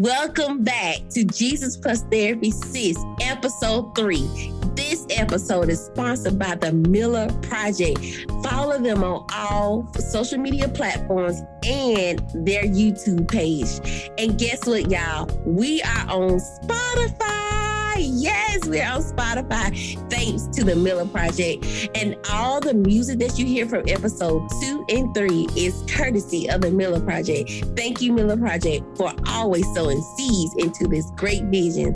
Welcome back to Jesus Plus Therapy Sis, episode three. This episode is sponsored by the Miller Project. Follow them on all social media platforms and their YouTube page. And guess what, y'all? We are on Spotify. Yes, we're on Spotify thanks to the Miller Project. And all the music that you hear from episode two and three is courtesy of the Miller Project. Thank you, Miller Project, for always sowing seeds into this great vision.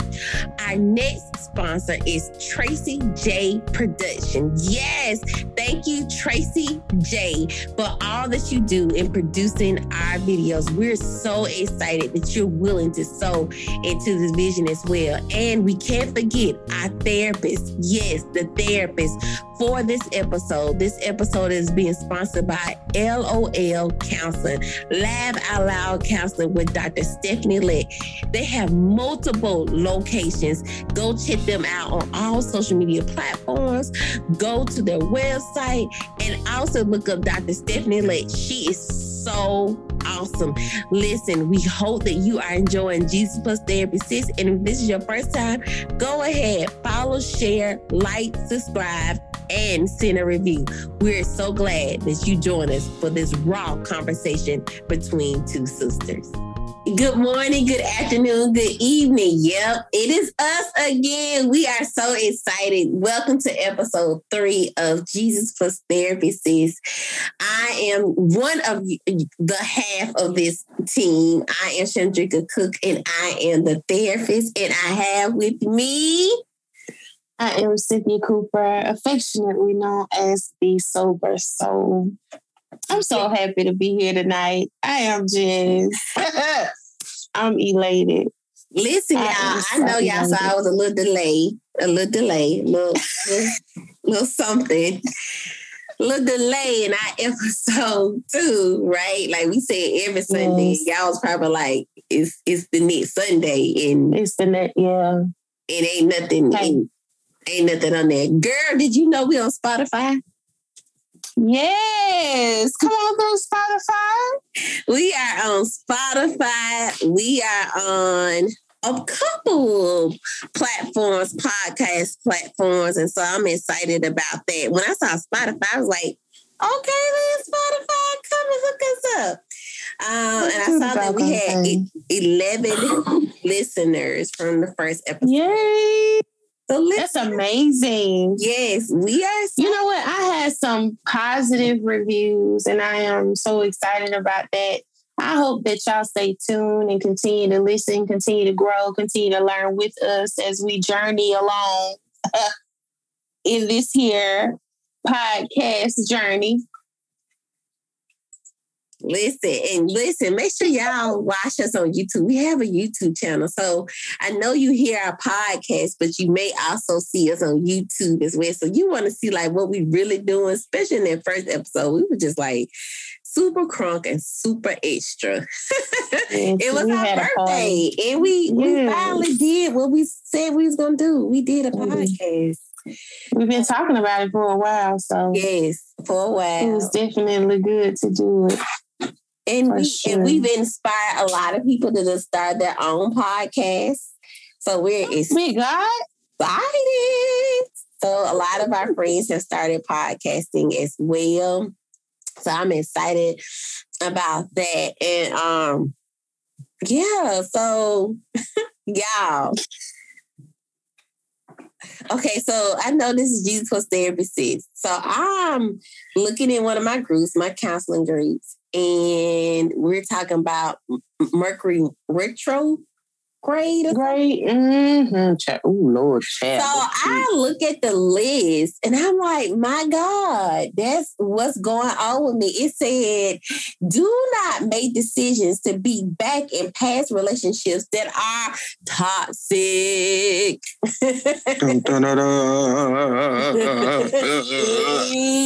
Our next sponsor is Tracy J Production. Yes, thank you, Tracy J, for all that you do in producing our videos. We're so excited that you're willing to sow into this vision as well. And we can't forget our therapist. Yes, the therapist for this episode. This episode is being sponsored by LOL Counseling, Laugh Out Loud Counseling with Dr. Stephanie Lick. They have multiple locations. Go check them out on all social media platforms. Go to their website and also look up Dr. Stephanie Lick. She is so awesome. Listen, we hope that you are enjoying Jesus Plus Therapy Sis. And if this is your first time, go ahead, follow, share, like, subscribe, and send a review. We're so glad that you join us for this raw conversation between two sisters. Good morning, good afternoon, good evening. Yep, it is us again. We are so excited. Welcome to episode three of Jesus Plus Therapy Sis. I am one of the half of this team. I am Chandrika Cook and I am the therapist, and I have with me I am Cynthia Cooper, affectionately known as the Sober Soul. I'm so happy to be here tonight. I am just, I'm elated. Listen, y'all, I, I know y'all saw I was a little delay, a little delay, a little, little, little something. A little delay in our episode too, right? Like we said every Sunday, yes. y'all was probably like, "It's it's the next Sunday," and it's the next, yeah. It ain't nothing. Ain't, ain't nothing on there. Girl, did you know we on Spotify? Yes. Come on through Spotify. We are on Spotify. We are on a couple platforms, podcast platforms. And so I'm excited about that. When I saw Spotify, I was like, okay, then Spotify, come and look us up. Um, and I saw that we had 11 listeners from the first episode. Yay! So That's amazing. Yes, we are. So- you know what? I had some positive reviews, and I am so excited about that. I hope that y'all stay tuned and continue to listen, continue to grow, continue to learn with us as we journey along in this here podcast journey. Listen and listen, make sure y'all watch us on YouTube. We have a YouTube channel. So I know you hear our podcast, but you may also see us on YouTube as well. So you want to see like what we really doing, especially in that first episode. We were just like super crunk and super extra. it was our birthday. And we, we finally did what we said we was gonna do. We did a mm-hmm. podcast. We've been talking about it for a while, so yes, for a while. It was definitely good to do it. And, we, sure. and we've inspired a lot of people to just start their own podcast. So we're we got excited. So a lot of our friends have started podcasting as well. So I'm excited about that. And um, yeah, so y'all. Okay, so I know this is Jesus Plus Therapy Sis. So I'm looking in one of my groups, my counseling groups, and we're talking about Mercury retro grade. Great. Mm-hmm. Oh, Lord. Child. So I look at the list and I'm like, my God, that's what's going on with me. It said, do not make decisions to be back in past relationships that are toxic. dun, dun, dun,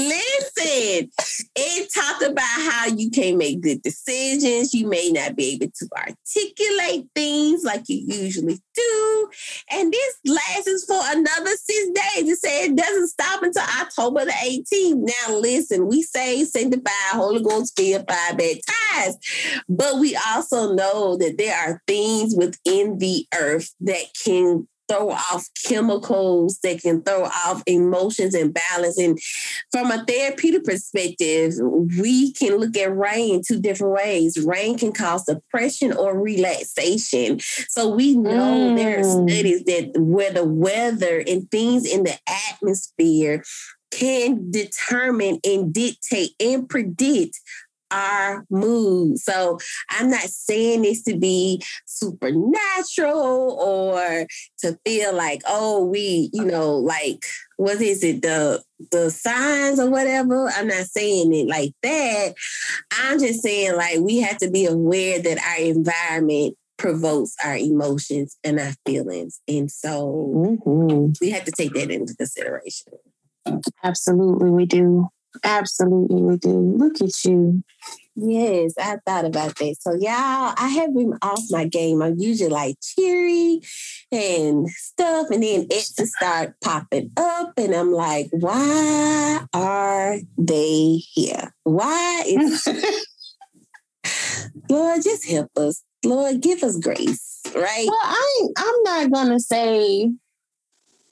Listen, it talked about how you can't make good decisions. You may not be able to articulate things like you usually do. And this lasts for another six days. It said it doesn't stop until October the 18th. Now, listen, we say sanctified, Holy Ghost filled, five baptized, but we also know that there are things within the earth that can throw off chemicals that can throw off emotions and balance. And from a therapeutic perspective, we can look at rain two different ways. Rain can cause depression or relaxation. So we know mm. there are mm. studies that where the weather and things in the atmosphere can determine and dictate and predict our mood. So I'm not saying this to be supernatural or to feel like, oh, we, you know, like what is it, the the signs or whatever. I'm not saying it like that. I'm just saying like we have to be aware that our environment provokes our emotions and our feelings. And so mm-hmm. we have to take that into consideration. Absolutely, we do. Absolutely, we do. Look at you. Yes, I thought about that. So, y'all, I have been off my game. I'm usually like cheery and stuff, and then it just start popping up, and I'm like, why are they here? Why is Lord, just help us. Lord, give us grace, right? Well, I I'm not gonna say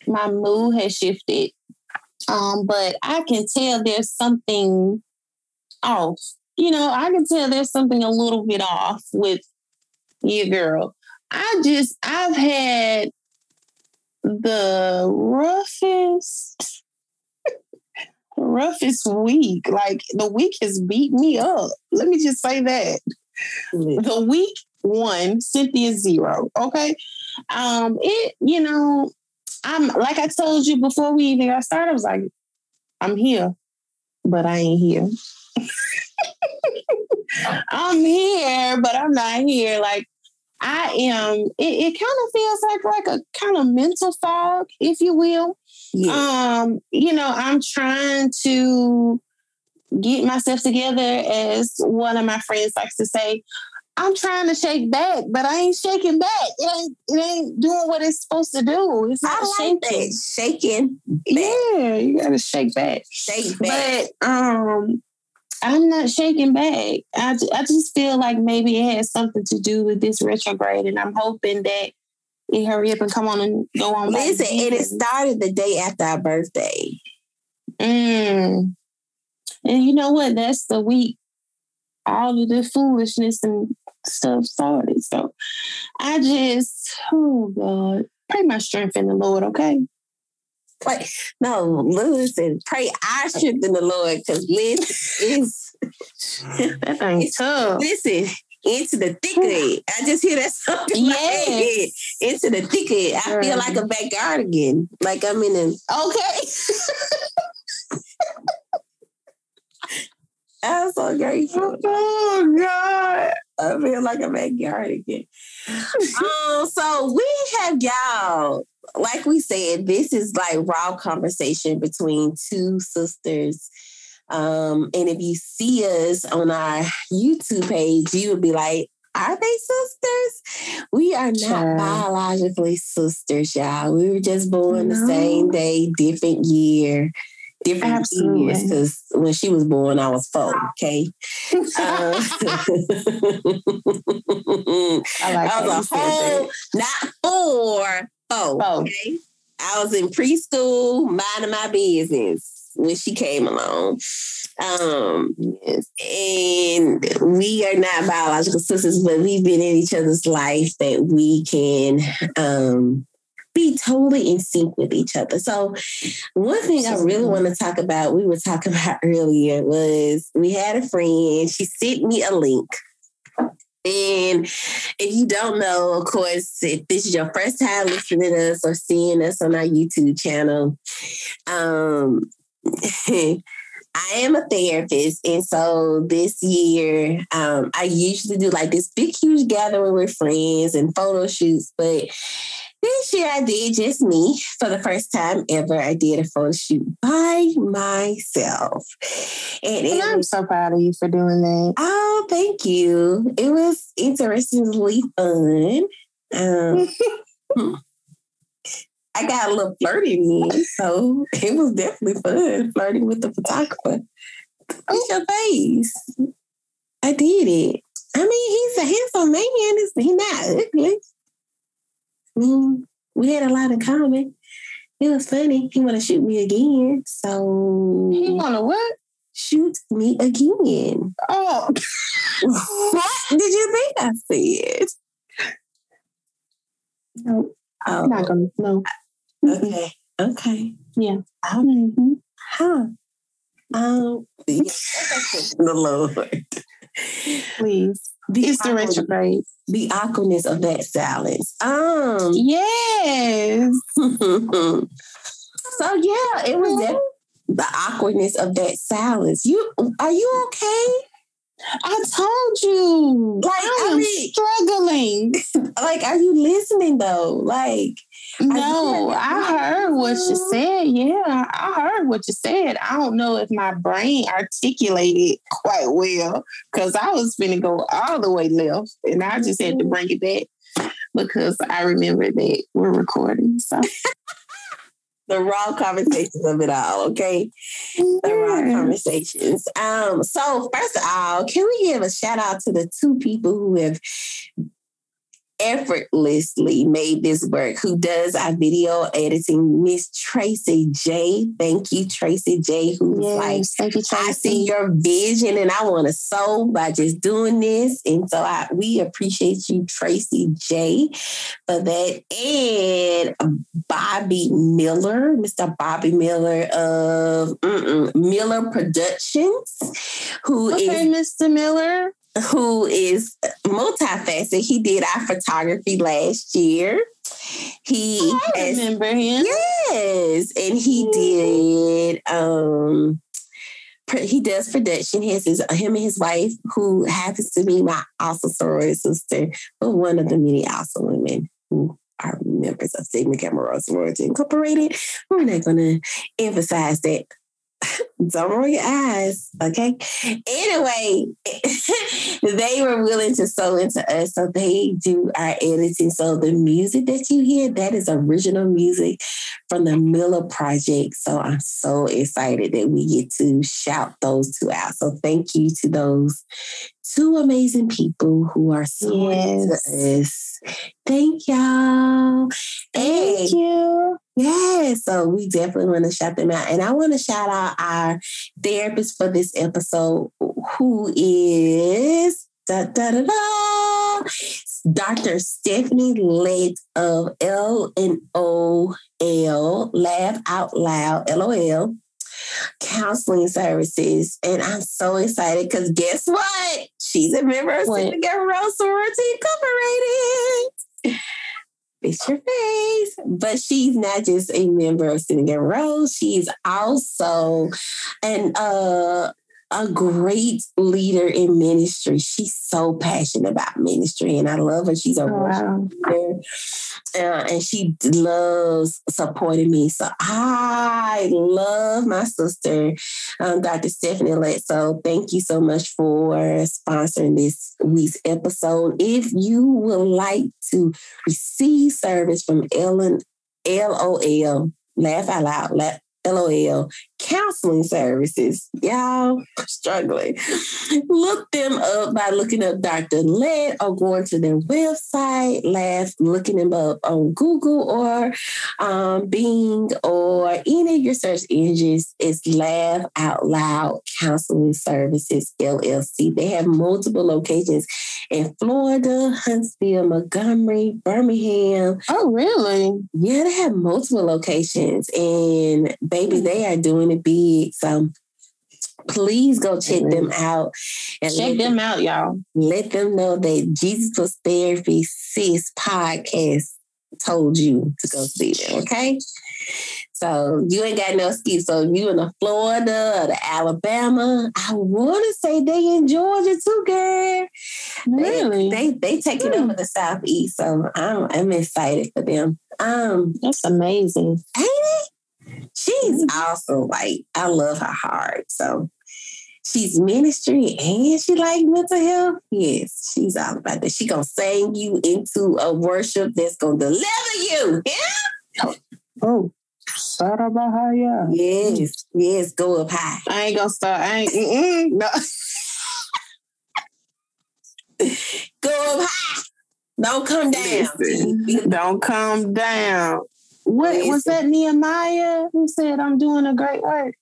my mood has shifted um, but I can tell there's something off. You know, I can tell there's something a little bit off with you, girl. I just, I've had the roughest, roughest week. Like the week has beat me up. Let me just say that. The week one, Cynthia zero. Okay. Um, it, you know, I'm like I told you before we even got started, I was like, I'm here, but I ain't here. I'm here, but I'm not here. Like I am, it, it kind of feels like like a kind of mental fog, if you will. Yeah. Um, you know, I'm trying to get myself together, as one of my friends likes to say. I'm trying to shake back, but I ain't shaking back. It ain't, it ain't doing what it's supposed to do. It's not I like shaking. That. Shaking. Back. Yeah, you gotta shake back. Shake back. But um, I'm not shaking back. I, I just feel like maybe it has something to do with this retrograde, and I'm hoping that it hurry up and come on and go on. Listen, and it started the day after our birthday. Mm. And you know what? That's the week all of the foolishness and stuff started. So I just, oh God, pray my strength in the Lord, okay? Pray, no, listen, pray our strength in the Lord because Liz is that thing's tough. Listen, into the thick of it. I just hear that song in yes. Into the thick of it. I feel like a Backyardigan. Like I'm in an okay. I'm so grateful. Oh God. I feel like a Backyardigan. um, so we have y'all, like we said, this is like raw conversation between two sisters. Um, and if you see us on our YouTube page, you would be like, are they sisters? We are not biologically sisters, y'all. We were just born no. the same day, different year different Absolutely. years because when she was born, I was four. Okay, uh, I, like I was a whole, not four, four. four. Okay, I was in preschool, minding my business when she came along. Um, and we are not biological sisters, but we've been in each other's life that we can um be totally in sync with each other. So, one thing I really want to talk about, we were talking about earlier, was we had a friend, she sent me a link. And if you don't know, of course, if this is your first time listening to us or seeing us on our YouTube channel, um, I am a therapist. And so this year, um, I usually do like this big, huge gathering with friends and photo shoots. But this year I did just me for the first time ever. I did a photo shoot by myself. And, and I'm was, so proud of you for doing that. Oh, thank you. It was interestingly fun. Um, I got a little flirting in, so it was definitely fun flirting with the photographer. What's your face? I did it. I mean, he's a handsome man. He's not ugly. I mean, we had a lot in common. It was funny. He want to shoot me again. So he want to what? Shoot me again. Oh, what did you think I said? No, oh. I'm not gonna. No. Okay. Okay. Yeah. Mm-hmm. Huh. Um. the Lord. Please. The it's the retrograde. The awkwardness of that silence. Um. Yes. so yeah, it was that the awkwardness of that silence. You are you okay? I told you. Like I am mean, struggling. Like, are you listening though? Like no, I heard what you said. Yeah, I heard what you said. I don't know if my brain articulated quite well because I was going to go all the way left and I just had to mm-hmm. bring it back because I remember that we're recording. So the raw conversations of it all, okay? The raw conversations. Um, so first of all, can we give a shout out to the two people who have effortlessly made this work. Who does our video editing? Miss tracy j. Thank you tracy j who's yes, like thank you, tracy. i see your vision and i want to sow by just doing this. And so i we appreciate you tracy j for that. And bobby miller mr bobby miller of miller productions who okay, is mr miller who is multifaceted. He did our photography last year. He oh, I has, remember him. Yes, and he did. um he does production. He has his, him and his wife, who happens to be my also sorority sister, but one of the many awesome women who are members of Sigma Gamma Rho Sorority Incorporated. We're not going to emphasize that don't roll your eyes, okay? Anyway, they were willing to sew into us, so they do our editing. So the music that you hear, that is original music from the Miller Project. So I'm so excited that we get to shout those two out. So thank you to those two amazing people who are so yes. to us. Thank y'all. Thank you. Yeah, so we definitely want to shout them out. And I want to shout out our therapist for this episode, who is da, da, da, da, Dr. Stephanie Lett of L and O L, Laugh Out Loud, LOL counseling services. And I'm so excited because guess what? She's a member of Sigma Gamma Rho Sorority Incorporated. It's your face. But she's not just a member of Sigma Gamma Rho. She's also an uh a great leader in ministry. She's so passionate about ministry, and I love her. She's a oh, wow. leader, uh, and she loves supporting me. So I love my sister, um, Dr. Stephanie Lett. So thank you so much for sponsoring this week's episode. If you would like to receive service from Ellen, LOL, laugh out loud, LOL counseling services. Y'all struggling. Look them up by looking up Dr. Led or going to their website, laugh, looking them up on Google or um, Bing or any of your search engines. It's Laugh Out Loud Counseling Services LLC. They have multiple locations in Florida, Huntsville, Montgomery, Birmingham. Oh, really? Yeah, they have multiple locations. And baby, they are doing it big. So please go check them out. And check them, them out, y'all. Let them know that Jesus Plus Therapy Sis podcast told you to go see them. Okay. So you ain't got no excuse. So you in the Florida or the Alabama, I want to say they in Georgia too, girl. Really? They they, they taking mm. over the southeast. So I'm I'm excited for them. Um, that's amazing. Ain't it? She's mm-hmm. Like I love her heart. So she's ministry and she like mental health. Yes, she's all about that. She gonna sing you into a worship that's gonna deliver you. Yeah. Oh, Sarabahaya. Yes, yes, go up high. I ain't gonna start. I ain't. Mm-mm, no. go up high. Don't come down. Listen, don't come down. What Listen. was that Nehemiah who said, I'm doing a great work?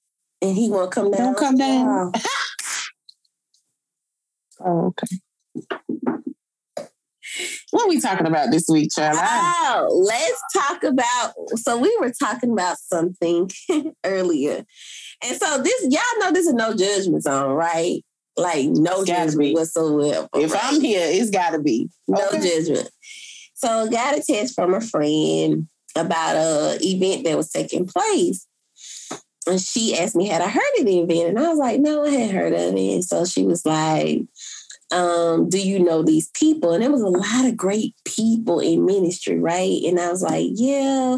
And he won't come down. Don't come down. oh, okay. What are we talking about this week, Charlie? Oh, let's talk about. So we were talking about something earlier, and so this y'all know this is no judgment zone, right? Like no judgment whatsoever. If right? I'm here, it's got to be no okay. judgment. So got a text from a friend about a event that was taking place. And she asked me, had I heard of the event? And I was like, no, I hadn't heard of it. So she was like, um, do you know these people? And there was a lot of great people in ministry, right? And I was like, yeah,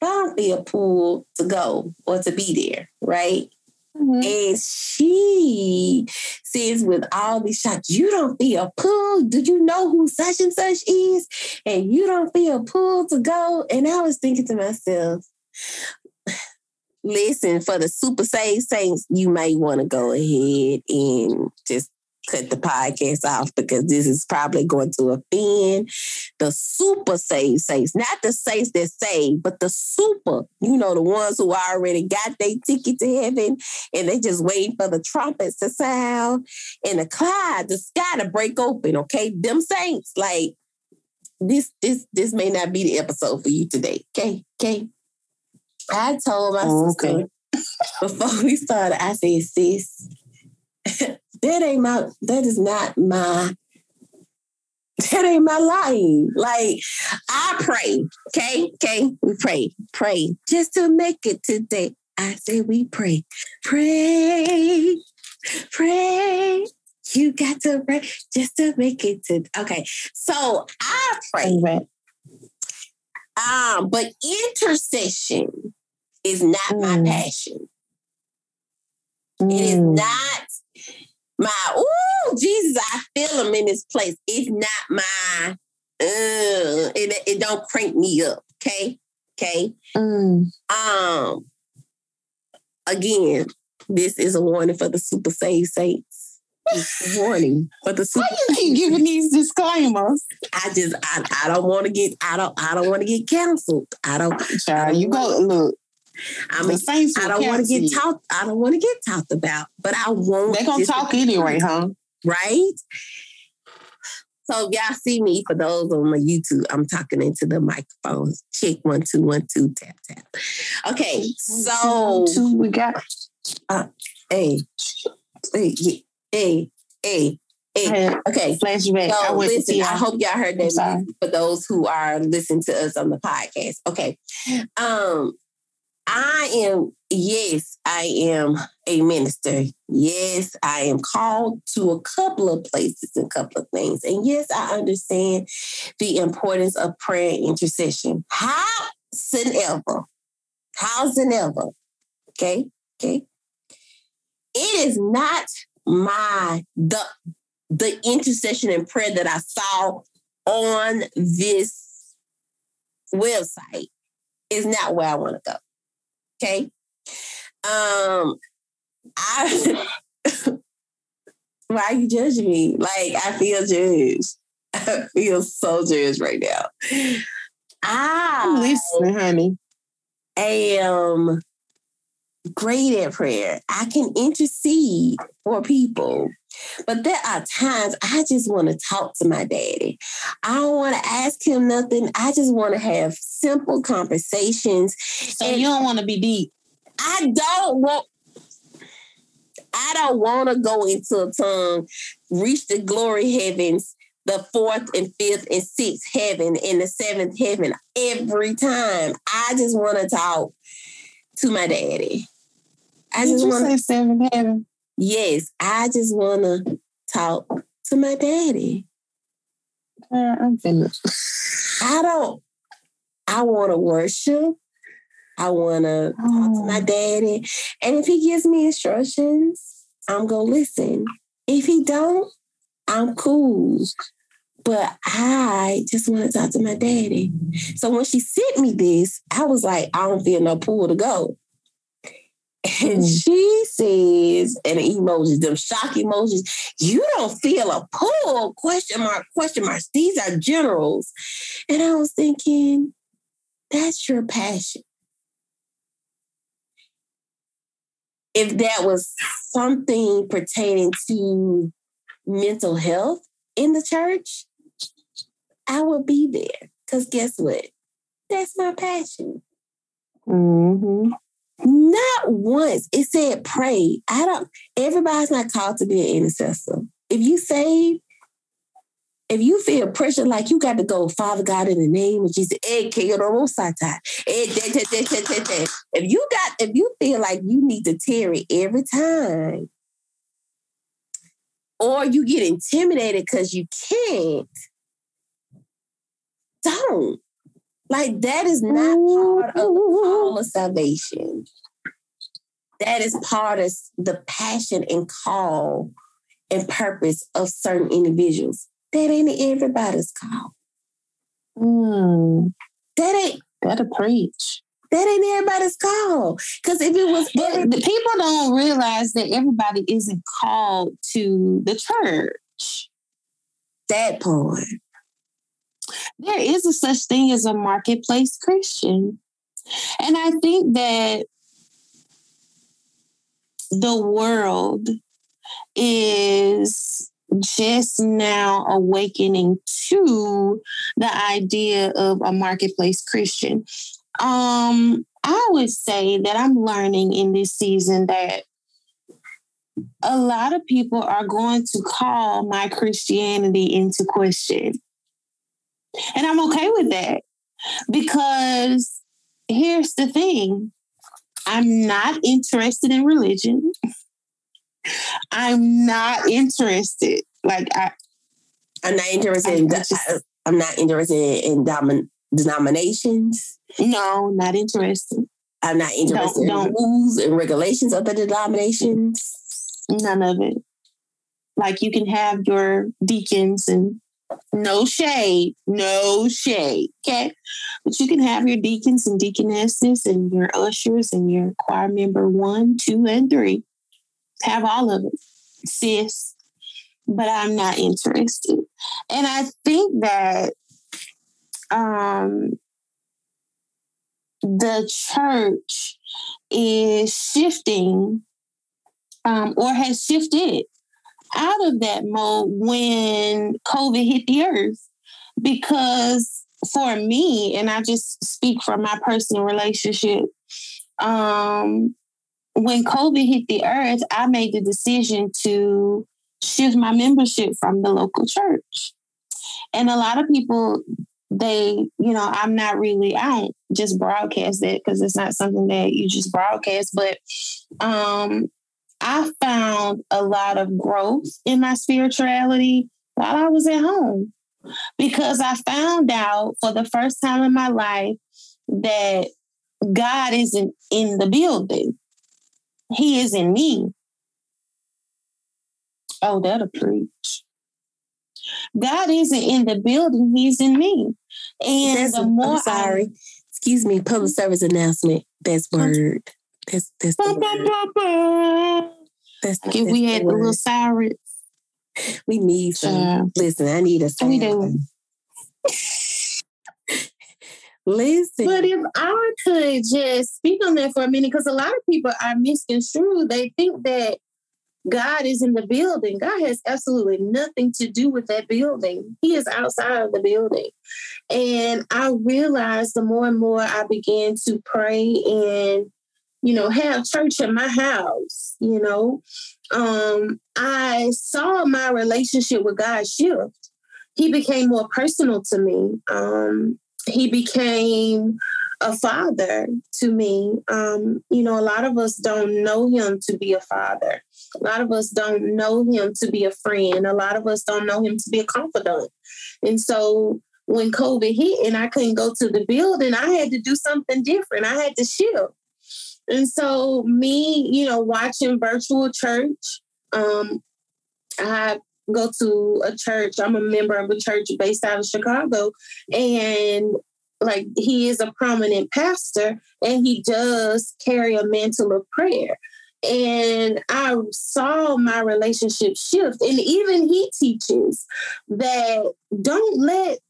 but I don't feel pulled to go or to be there, right? Mm-hmm. And she says, with all these shots, you don't feel pulled. Do you know who such and such is? And you don't feel pulled to go. And I was thinking to myself, listen, for the super saved saints, you may want to go ahead and just cut the podcast off because this is probably going to offend the super saved saints, not the saints that save, but the super, you know, the ones who already got their ticket to heaven and they just waiting for the trumpets to sound and the cloud, the sky to break open. Okay, them saints, like this, this, this may not be the episode for you today. Okay, okay. I told my oh, sister before we started, I said, sis that ain't my that is not my that ain't my life. Like I pray, okay, okay, we pray, pray just to make it today. I say we pray, pray, pray. You got to pray just to make it to. Okay, so I pray. Um, but intercession is not mm. my passion. Mm. It is mm. not my oh Jesus, I feel him in this place. It's not my uh it, it don't crank me up. Okay. Okay. Mm. Um again, this is a warning for the super saved saints. warning for the super Why you keep giving these disclaimers? I just I, I don't want to get I don't I don't want to get canceled. I don't, Child, I don't you go look. I mean, I don't want to get talked. I don't want to get talked about, but I won't. They're gonna talk anyway, huh? Right. So y'all see me for those on my YouTube. I'm talking into the microphone. Check one two one two tap tap. Okay, so two, we got. Uh, hey, hey, hey, hey. Hey, okay. Flashback. So I listen, I hope y'all heard that for those who are listening to us on the podcast. Okay. Um, I am, yes, I am a minister. Yes, I am called to a couple of places and a couple of things. And yes, I understand the importance of prayer and intercession. Howsoever, howsoever, okay, okay. It is not my the the intercession and prayer that I saw on this website is not where I want to go. Okay. Um, I why are you judging me? Like I feel judged. I feel so judged right now. I listen, honey. am great at prayer. I can intercede for people. But there are times I just want to talk to my daddy. I don't want to ask him nothing. I just want to have simple conversations. So and you don't want to be deep. I don't want I don't want to go into a tongue, reach the glory heavens, the fourth and fifth and sixth heaven and the seventh heaven every time. I just want to talk to my daddy. I Did just want to say seventh heaven. Yes, I just want to talk to my daddy. Uh, I'm finished. I don't. I want to worship. I want to oh. talk to my oh. daddy, and if he gives me instructions, I'm gonna listen. If he don't, I'm cool. But I just want to talk to my daddy. So when she sent me this, I was like, I don't feel no pull to go. And mm. she says, and emojis, them shock emojis, you don't feel a pull, question mark, question marks. These are generals. And I was thinking, that's your passion. If that was something pertaining to mental health in the church, I would be there. Because guess what? That's my passion. Mm-hmm. Not once. It said pray. I don't, everybody's not called to be an intercessor. If you say, if you feel pressure like you got to go, Father God, in the name of Jesus, eh, eh, if you got, if you feel like you need to tarry every time, or you get intimidated because you can't, don't. Like that is not part of the call of salvation. That is part of the passion and call and purpose of certain individuals. That ain't everybody's call. Mm. That ain't that'll preach. That ain't everybody's call. Because if it was, the people don't realize that everybody isn't called to the church. That part there is a such thing as a marketplace Christian. And I think that the world is just now awakening to the idea of a marketplace Christian. Um, I would say that I'm learning in this season that a lot of people are going to call my Christianity into question. And I'm okay with that because here's the thing I'm not interested in religion. I'm not interested. Like I, I'm not interested in. Just, I'm not interested in domin, denominations. No, not interested. I'm not interested don't, in don't, rules and regulations of the denominations. None of it. Like you can have your deacons and no shade, no shade. Okay. But you can have your deacons and deaconesses and your ushers and your choir member one, two, and three. Have all of it, sis. But I'm not interested. And I think that um, the church is shifting um, or has shifted out of that mode when COVID hit the earth. Because for me, and I just speak from my personal relationship, um, when COVID hit the earth, I made the decision to shift my membership from the local church. And a lot of people, they, you know, I'm not really, I don't just broadcast that because it's not something that you just broadcast, but um, I found a lot of growth in my spirituality while I was at home because I found out for the first time in my life that God isn't in the building, He is in me. Oh, that'll preach. God isn't in the building, He's in me. And that's, the more I'm sorry, I, excuse me, public service announcement. Best word. That's that's. That's, like if we had the, the little sirens. We need some. Uh, Listen, I need a siren. We do. Listen. But if I could just speak on that for a minute, because a lot of people are misconstrued. They think that God is in the building. God has absolutely nothing to do with that building. He is outside of the building. And I realized the more and more I began to pray and you know, have church in my house, you know. Um, I saw my relationship with God shift. He became more personal to me. Um, he became a father to me. Um, you know, a lot of us don't know him to be a father. A lot of us don't know him to be a friend. A lot of us don't know him to be a confidant. And so when COVID hit and I couldn't go to the building, I had to do something different. I had to shift. And so, me, you know, watching virtual church Um, I go to a church. I'm a member of a church based out of Chicago, and like he is a prominent pastor, and he does carry a mantle of prayer. And I saw my relationship shift. And even he teaches that don't let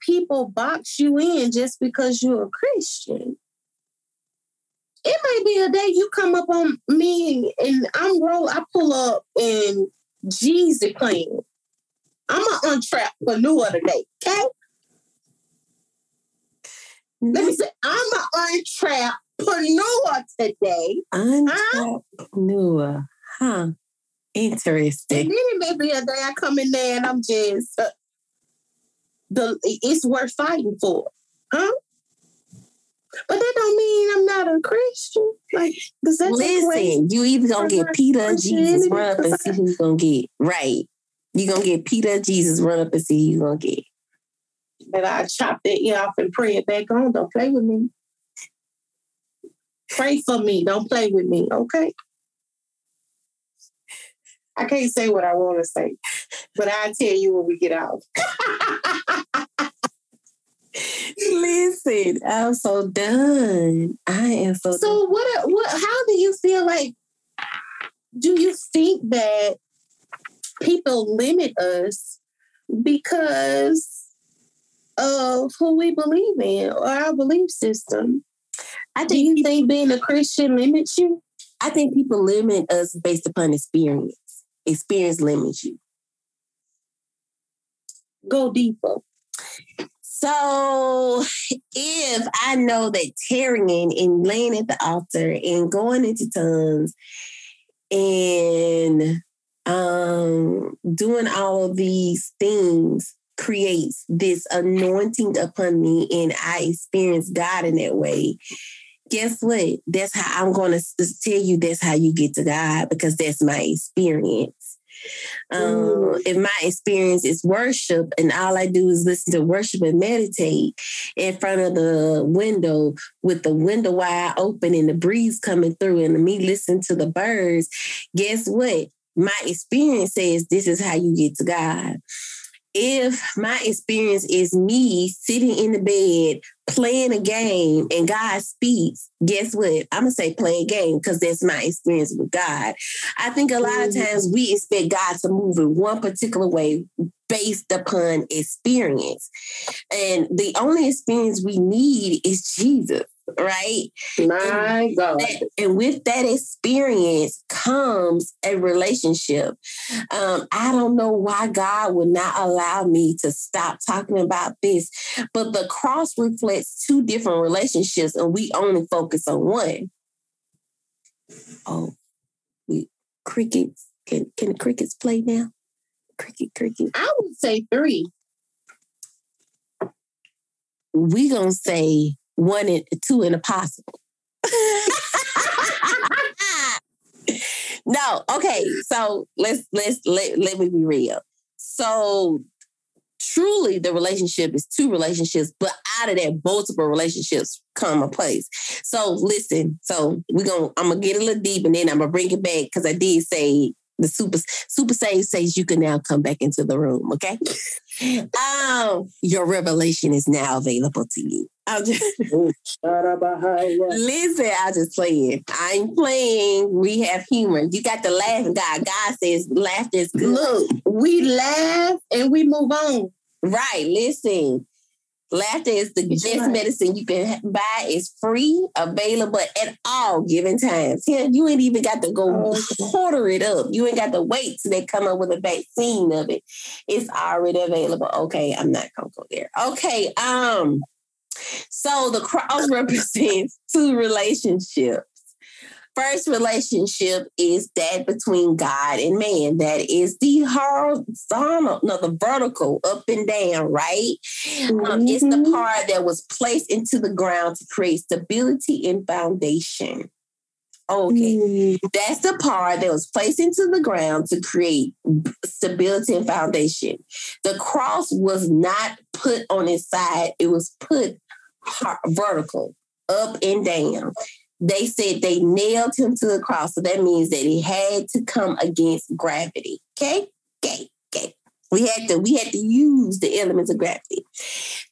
people box you in just because you're a Christian. It may be a day you come up on me and I'm roll, I pull up and Jesus playing. I'm gonna untrap Panua today, okay? Let me say, I'm gonna untrap Panua today. Untrap Panua, huh? Interesting. And then it may be a day I come in there and I'm just uh, the it's worth fighting for, huh? But that don't mean I'm not a Christian. Like, does that listen? You either gonna get Peter Jesus run up and see who's gonna get right. You gonna get Peter Jesus run up and see who you gonna get. But I chop that ear off and pray it back on. Don't play with me. Pray for me. Don't play with me. Okay. I can't say what I want to say, but I'll tell you when we get out. Listen, I'm so done. I am so. So done. what? What? How do you feel like? Do you think that people limit us because of who we believe in or our belief system? I think do you think being a Christian limits you? I think people limit us based upon experience. Experience limits you. Go deeper. So if I know that tarrying and laying at the altar and going into tongues and um, doing all of these things creates this anointing upon me and I experience God in that way. Guess what? That's how I'm going to tell you that's how you get to God because that's my experience. Um, mm. if my experience is worship and all I do is listen to worship and meditate in front of the window with the window wide open and the breeze coming through and me listen to the birds, guess what? My experience says this is how you get to God if my experience is me sitting in the bed playing a game and God speaks, guess what? I'm gonna say play a game because that's my experience with God. I think a lot of mm-hmm. times we expect God to move in one particular way based upon experience. And the only experience we need is Jesus right? My and God. That, and with that experience comes a relationship. Um, I don't know why God would not allow me to stop talking about this, but the cross reflects two different relationships, and we only focus on one. Oh, we crickets. Can can the crickets play now? Cricket, cricket. I would say three. We gonna say one and two and a possible. no, okay. So let's let's let, let me be real. So truly the relationship is two relationships, but out of that multiple relationships come a place. So listen, so we're gonna I'm gonna get a little deep and then I'm gonna bring it back because I did say the super super sage says you can now come back into the room. Okay, um, your revelation is now available to you. I'm just listen. I just playing. I'm playing. We have humor. You got to laugh. God, God says laughter is good. Look, we laugh and we move on. Right. Listen. Laughter is the best right. medicine you can buy. It's free, available at all given times. Yeah, you ain't even got to go oh, order it up. You ain't got to wait till they come up with a vaccine of it. It's already available. Okay, I'm not gonna go there. Okay, um, so the cross represents two relationships. First relationship is that between God and man. That is the horizontal, no, the vertical, up and down, right? Mm-hmm. Um, it's the mm-hmm. part that was placed into the ground to create stability and foundation. Okay. Mm. That's the part that was placed into the ground to create stability and foundation. The cross was not put on its side, it was put vertical, up and down. they said they nailed him to the cross. So that means that he had to come against gravity. Okay? Okay. We had to we had to use the elements of gravity.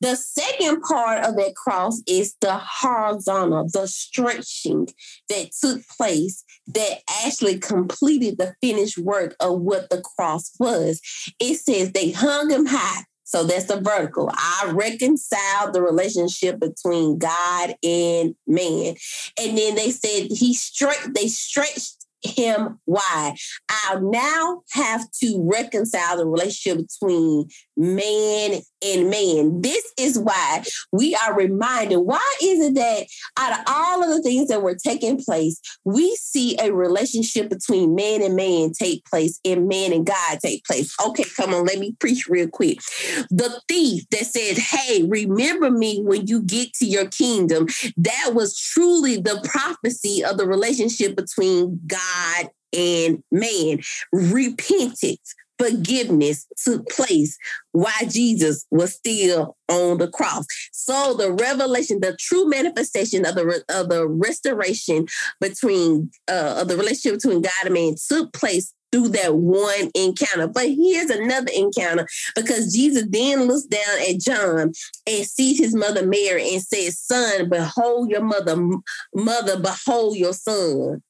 The second part of that cross is the horizontal, the stretching that took place that actually completed the finished work of what the cross was. It says they hung him high. So that's the vertical. I reconciled the relationship between God and man. And then they said he straight they stretched him why I'll now have to reconcile the relationship between man and man. This is why we are reminded why is it that out of all of the things that were taking place, we see a relationship between man and man take place and man and God take place. Okay, come on, let me preach real quick. The thief that said, Hey, remember me when you get to your kingdom, that was truly the prophecy of the relationship between God and man. Repented forgiveness took place while Jesus was still on the cross. So the revelation, the true manifestation of the of the restoration between uh, of the relationship between God and man took place through that one encounter. But here's another encounter because Jesus then looks down at John and sees his mother Mary and says, "Son, behold your mother, mother, behold your son."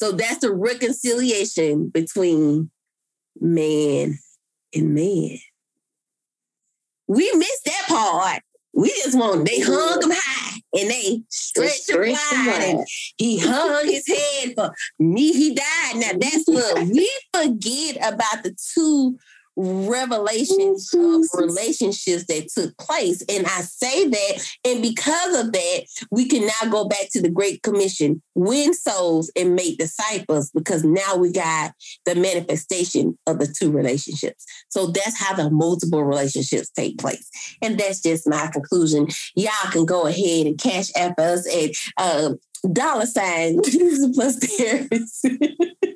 So that's the reconciliation between man and man. We missed that part. We just want they hung him high and they stretched him wide, and he hung his head for me. He died. Now that's what we forget about the two revelations of relationships that took place. And I say that, and because of that, we can now go back to the Great Commission, win souls and make disciples, because now we got the manifestation of the two relationships. So that's how the multiple relationships take place. And that's just my conclusion. Y'all can go ahead and cash app us at uh, dollar sign plus therapist.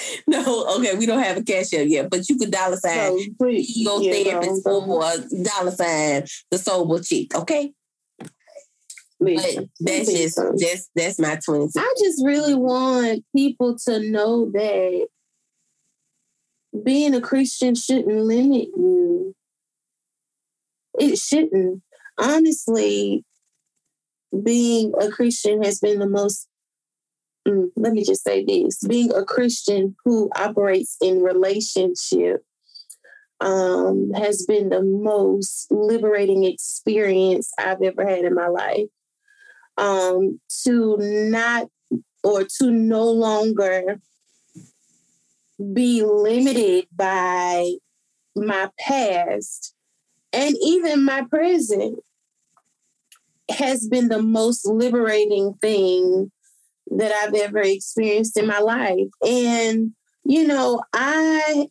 no, okay, we don't have a cash app yet, but you could dollar sign no, please, ego yeah, therapist no, or dollar sign the sober chick, okay? But that's just that's that's my 22. I just really want people to know that being a Christian shouldn't limit you. It shouldn't. Honestly, being a Christian has been the most let me just say this being a Christian who operates in relationship um, has been the most liberating experience I've ever had in my life. Um, to not or to no longer be limited by my past and even my present has been the most liberating thing that I've ever experienced in my life. And, you know, I,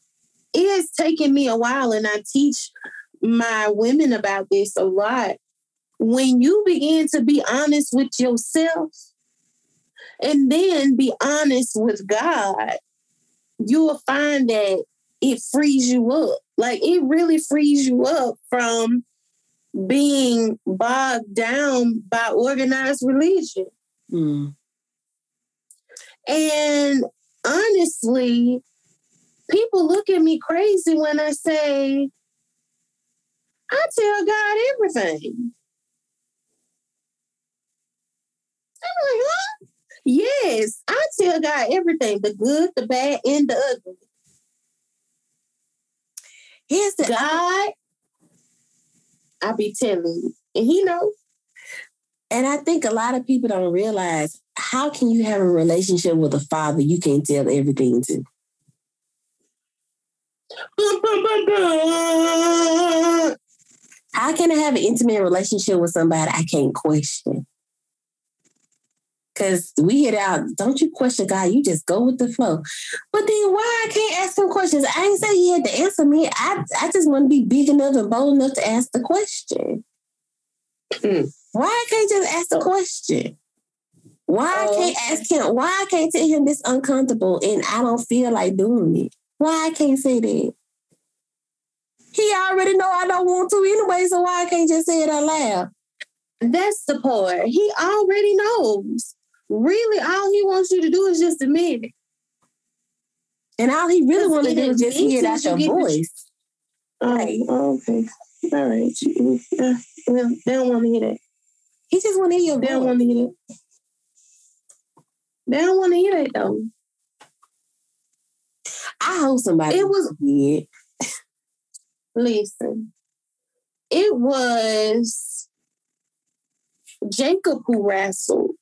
it has taken me a while, and I teach my women about this a lot. When you begin to be honest with yourself and then be honest with God, you will find that it frees you up. Like it really frees you up from being bogged down by organized religion. Mm. And honestly, people look at me crazy when I say, I tell God everything. I'm like, huh? Yes, I tell God everything the good, the bad, and the ugly. Here's the God, I be telling you, and He knows. And I think a lot of people don't realize how can you have a relationship with a father you can't tell everything to? How can I have an intimate relationship with somebody I can't question? Because we hit out, don't you question God, you just go with the flow. But then why I can't ask him questions? I ain't say he had to answer me. I, I just want to be big enough and bold enough to ask the question. Hmm. Why I can't just ask the question? Why I can't um, ask him? Why I can't tell him this uncomfortable and I don't feel like doing it? Why I can't say that? He already know I don't want to anyway, so why I can't just say it out loud? That's the part. He already knows. Really, all he wants you to do is just admit it. And all he really wants to do is just hear that your voice. Oh, okay. All right. Well, they don't want to hear that. He just want to hear your They don't want to hear it. They don't want to hear that though. I hope somebody. It was. Yeah. Listen, it was Jacob who wrestled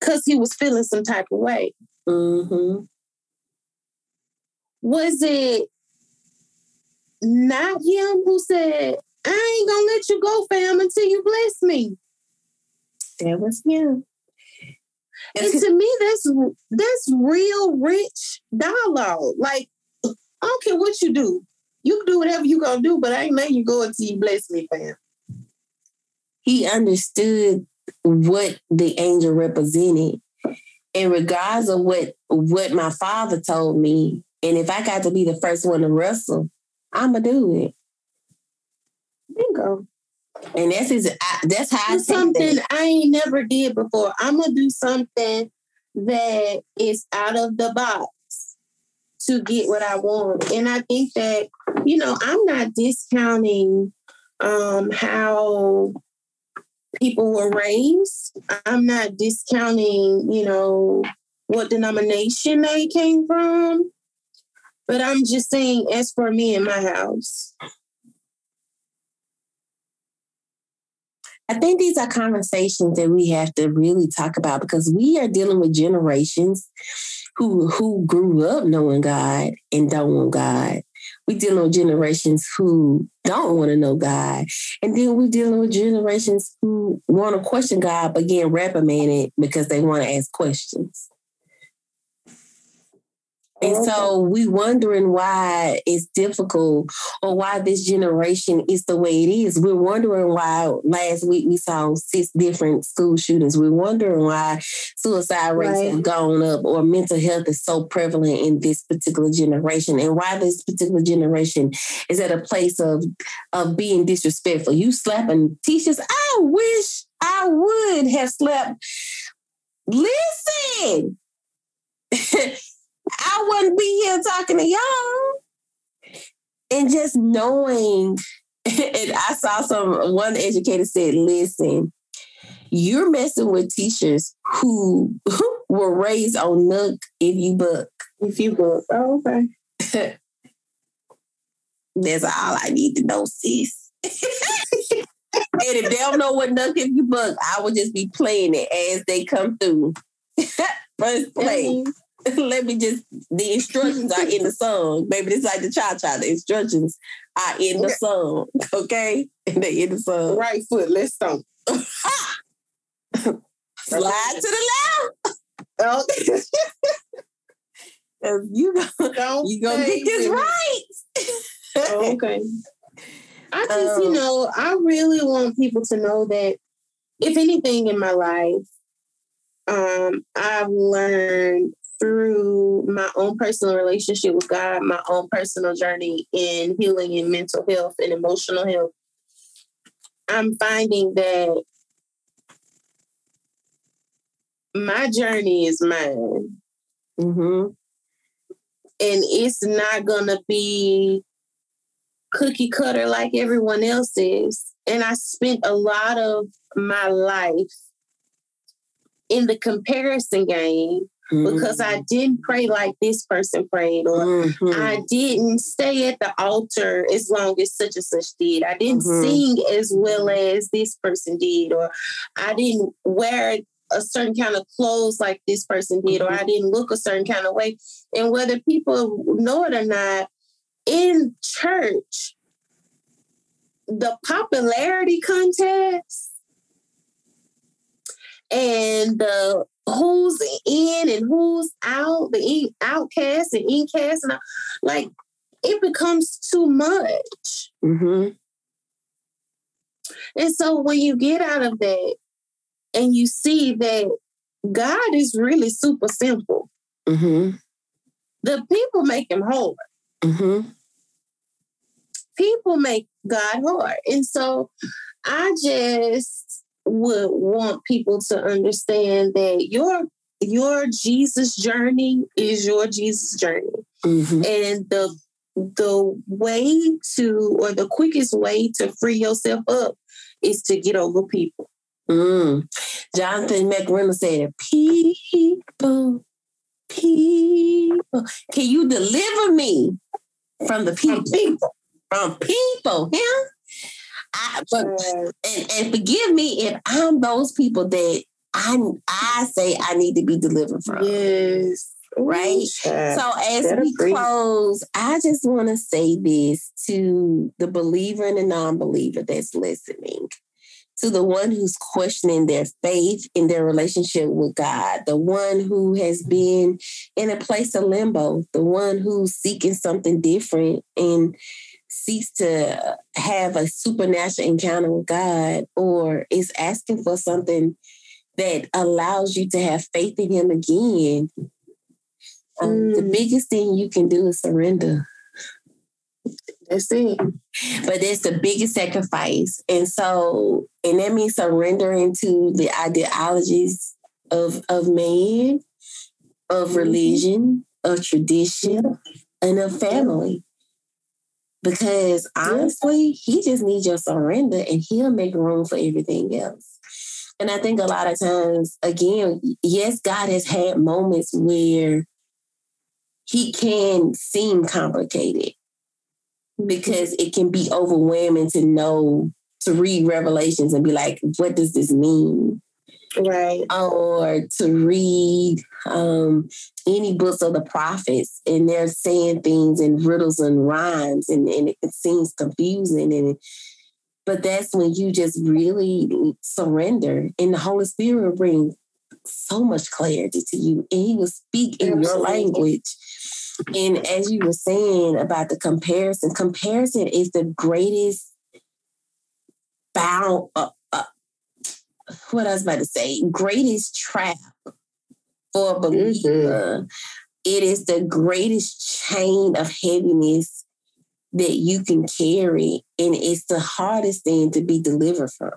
because he was feeling some type of way. Mm-hmm. Was it not him who said, I ain't gonna let you go, fam, until you bless me? That was him. And to me, that's that's real rich dialogue. Like, I don't care what you do. You can do whatever you gonna do, but I ain't letting you go until you bless me, fam. He understood what the angel represented. And regards of what what my father told me, and if I got to be the first one to wrestle, I'ma do it. Bingo. And that's his. I, that's how I something that. I ain't never did before. I'm gonna do something that is out of the box to get what I want. And I think that you know I'm not discounting um, how people were raised. I'm not discounting you know what denomination they came from. But I'm just saying, as for me in my house, I think these are conversations that we have to really talk about because we are dealing with generations who who grew up knowing God and don't want God. We're dealing with generations who don't want to know God. And then we're dealing with generations who want to question God but get reprimanded because they want to ask questions. And oh, so we wondering why it's difficult or why this generation is the way it is. We're wondering why last week we saw six different school shootings. We're wondering why suicide rates right. have gone up or mental health is so prevalent in this particular generation and why this particular generation is at a place of, of being disrespectful. You slapping teachers. I wish I would have slapped. Listen. I wouldn't be here talking to y'all. And just knowing, and I saw some one educator said, listen, you're messing with teachers who, who were raised on Knuck if you buck. If you book. Oh, okay. That's all I need to know, sis. and if they don't know what Knuck if you buck, I will just be playing it as they come through. First play. let me just the instructions are in the song. Maybe it's like the cha cha. The instructions are in the song. Okay? And they in the song. Right foot, let's stomp. Slide to the left. Oh. you go, you gonna get this right. okay. I just, um, you know, I really want people to know that if anything in my life, um, I've learned through my own personal relationship with God, my own personal journey in healing and mental health and emotional health, I'm finding that my journey is mine. Mm-hmm. And it's not going to be cookie cutter like everyone else is. And I spent a lot of my life in the comparison game mm-hmm. because I didn't pray like this person prayed, or mm-hmm. I didn't stay at the altar as long as such and such did. I didn't mm-hmm. sing as well as this person did, or I didn't wear a certain kind of clothes like this person did, or I mm-hmm. didn't look a certain kind of way. And whether people know it or not, in church, the popularity contest and the who's in and who's out, the outcast and incast, and like it becomes too much. Mm-hmm. And so when you get out of that and you see that God is really super simple, mm-hmm. the people make him hard. Mm-hmm. people make God hard. And so I just would want people to understand that your your Jesus journey is your Jesus journey. Mm-hmm. And the the way to or the quickest way to free yourself up is to get over people. Mm. Jonathan McReynolds said, People, people. Can you deliver me from the people? From people. From people. Yeah. I, but, and, and forgive me if I'm those people that I I say I need to be delivered from. Yes. Right. so as we close, I just want to say this to the believer and the non-believer that's listening to the one who's questioning their faith in their relationship with God, the one who has been in a place of limbo, the one who's seeking something different and seeks to have a supernatural encounter with God, or is asking for something that allows you to have faith in Him again. Um, mm. The biggest thing you can do is surrender. That's it. But it's the biggest sacrifice. And so, and that means surrendering to the ideologies of, of man, of mm-hmm. religion, of tradition, and of family. Because honestly, he just needs your surrender and he'll make room for everything else. And I think a lot of times, again, yes, God has had moments where he can seem complicated because it can be overwhelming to know to read revelations and be like what does this mean right. or to read um, any books of the prophets and they're saying things in riddles and rhymes and, and it seems confusing and but that's when you just really surrender and the holy spirit will bring so much clarity to you and he will speak in your language. And as you were saying about the comparison, comparison is the greatest bound, uh, what I was about to say, greatest trap for a believer. Mm-hmm. It is the greatest chain of heaviness that you can carry, and it's the hardest thing to be delivered from.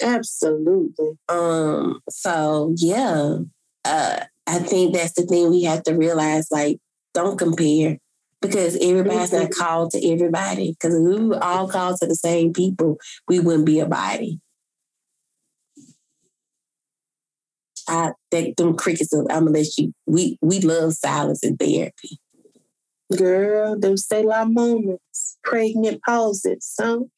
Absolutely. Um. So yeah, uh, I think that's the thing we have to realize. Like don't compare because everybody's not called to everybody. Because if we were all called to the same people, we wouldn't be a body. I think them crickets. I'm gonna let you. We we love silence in therapy. Girl, them Selah moments, pregnant pauses, so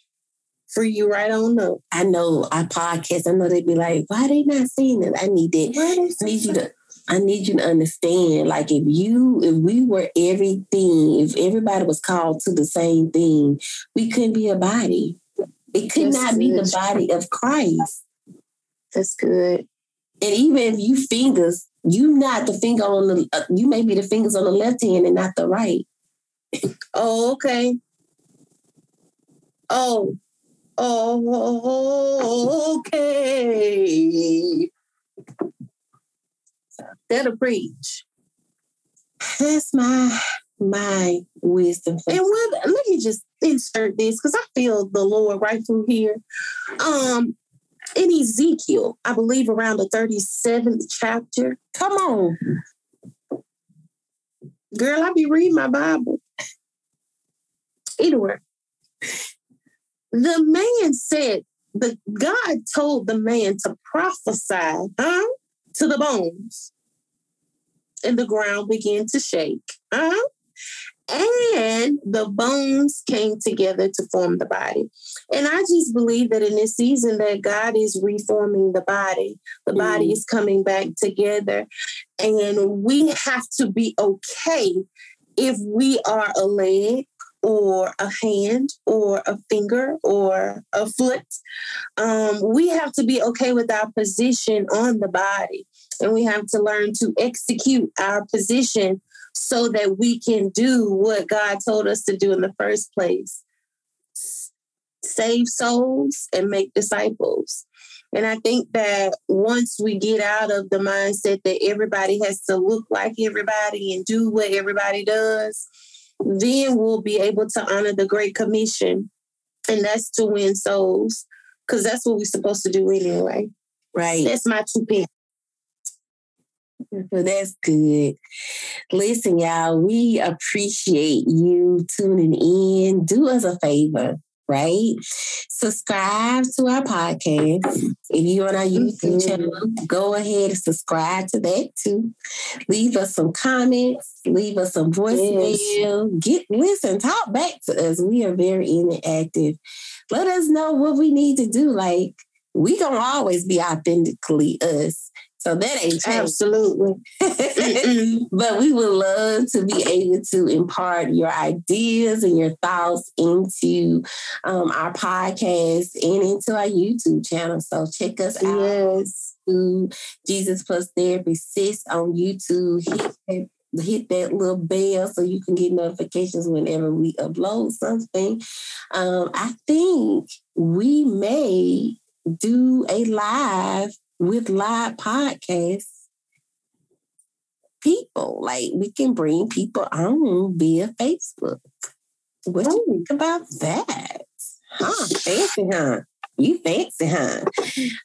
for you right on up. I know I podcast. I know they'd be like, "Why they not seeing it?" I need that. I need you to I need you to understand, like if you, if we were everything, if everybody was called to the same thing, we couldn't be a body. It could That's not good. be the body of Christ. That's good. And even if you fingers, you not the finger on the, uh, you may be the fingers on the left hand and not the right. oh, okay. Oh, oh, okay. That'll preach. That's my my wisdom. And let me just insert this because I feel the Lord right through here. Um, in Ezekiel, I believe around the 37th chapter. Come on. Girl, I be reading my Bible. Anyway, the man said, the God told the man to prophesy, huh? To the bones and the ground began to shake. Uh-huh. And the bones came together to form the body. And I just believe that in this season that God is reforming the body. The body mm. is coming back together. And we have to be okay if we are a leg or a hand or a finger or a foot. Um, we have to be okay with our position on the body and we have to learn to execute our position so that we can do what God told us to do in the first place save souls and make disciples. And I think that once we get out of the mindset that everybody has to look like everybody and do what everybody does, then we'll be able to honor the Great Commission, and that's to win souls, because that's what we're supposed to do anyway. Right. That's my two pence. Well, that's good. Listen, y'all, we appreciate you tuning in. Do us a favor right? Subscribe to our podcast. If you're on our YouTube channel, go ahead and subscribe to that too. Leave us some comments, leave us some voicemail. Yes. Get listen, talk back to us. We are very interactive. Let us know what we need to do. Like we gonna always be authentically us. So that ain't changed. Absolutely. but we would love to be able to impart your ideas and your thoughts into um, our podcast and into our YouTube channel. So check us out. Yes. To Jesus Plus Therapy Sis on YouTube. Hit that, hit that little bell so you can get notifications whenever we upload something. Um, I think we may do a live with live podcasts people. Like we can bring people on via Facebook. What do you oh. think about that? Huh? Fancy, huh? You fancy, huh?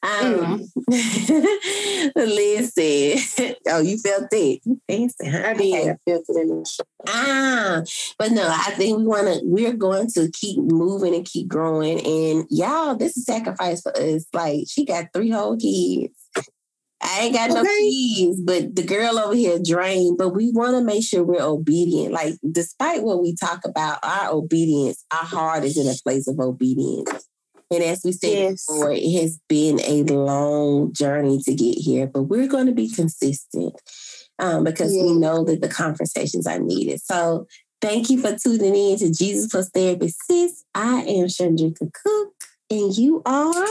Um, mm. listen. oh, you felt it. You fancy, huh? I did. I felt it in the show. Ah, but no, I think we want to. We're going to keep moving and keep growing. And y'all, this is sacrifice for us. Like she got three whole kids. I ain't got okay. no keys, but the girl over here drained. But we want to make sure we're obedient. Like, despite what we talk about, our obedience, our heart is in a place of obedience. And as we said yes. before, it has been a long journey to get here, but we're going to be consistent um, because we know that the conversations are needed. So thank you for tuning in to Jesus Plus Therapy Sis. I am Chandrika Cook, and you are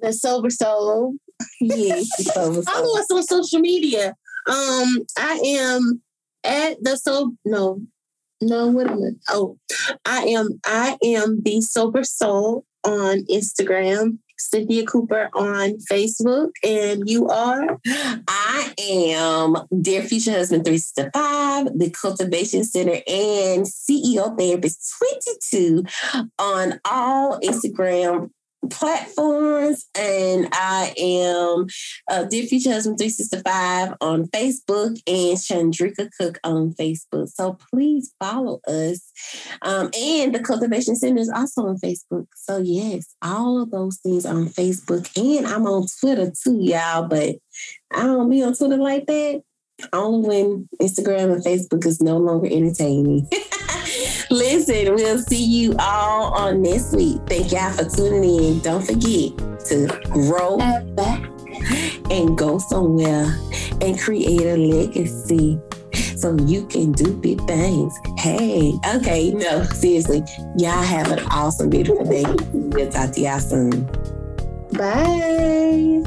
the Sober Soul. Yes, Follow us on social media. Um, I am at the so no no, what am I? Oh, I am I am the sober soul on Instagram. Cynthia Cooper on Facebook, and you are? I am Dear Future Husband 365, the Cultivation Center, and CEO Therapist 22 on all Instagram platforms, and I am uh, Dear Future Husband 365 on Facebook and Chandrika Cook on Facebook. So please follow us. Um, and the Cultivation Center is also on Facebook. So, yes, all of those things on Facebook. And I'm on Twitter too, y'all, but I don't be on Twitter like that. Only when Instagram and Facebook is no longer entertaining. Listen, we'll see you all on next week. Thank y'all for tuning in. Don't forget to grow back and go somewhere and create a legacy so you can do big things. Hey, okay, no, seriously, y'all have an awesome, beautiful day. We'll talk to y'all soon. Bye.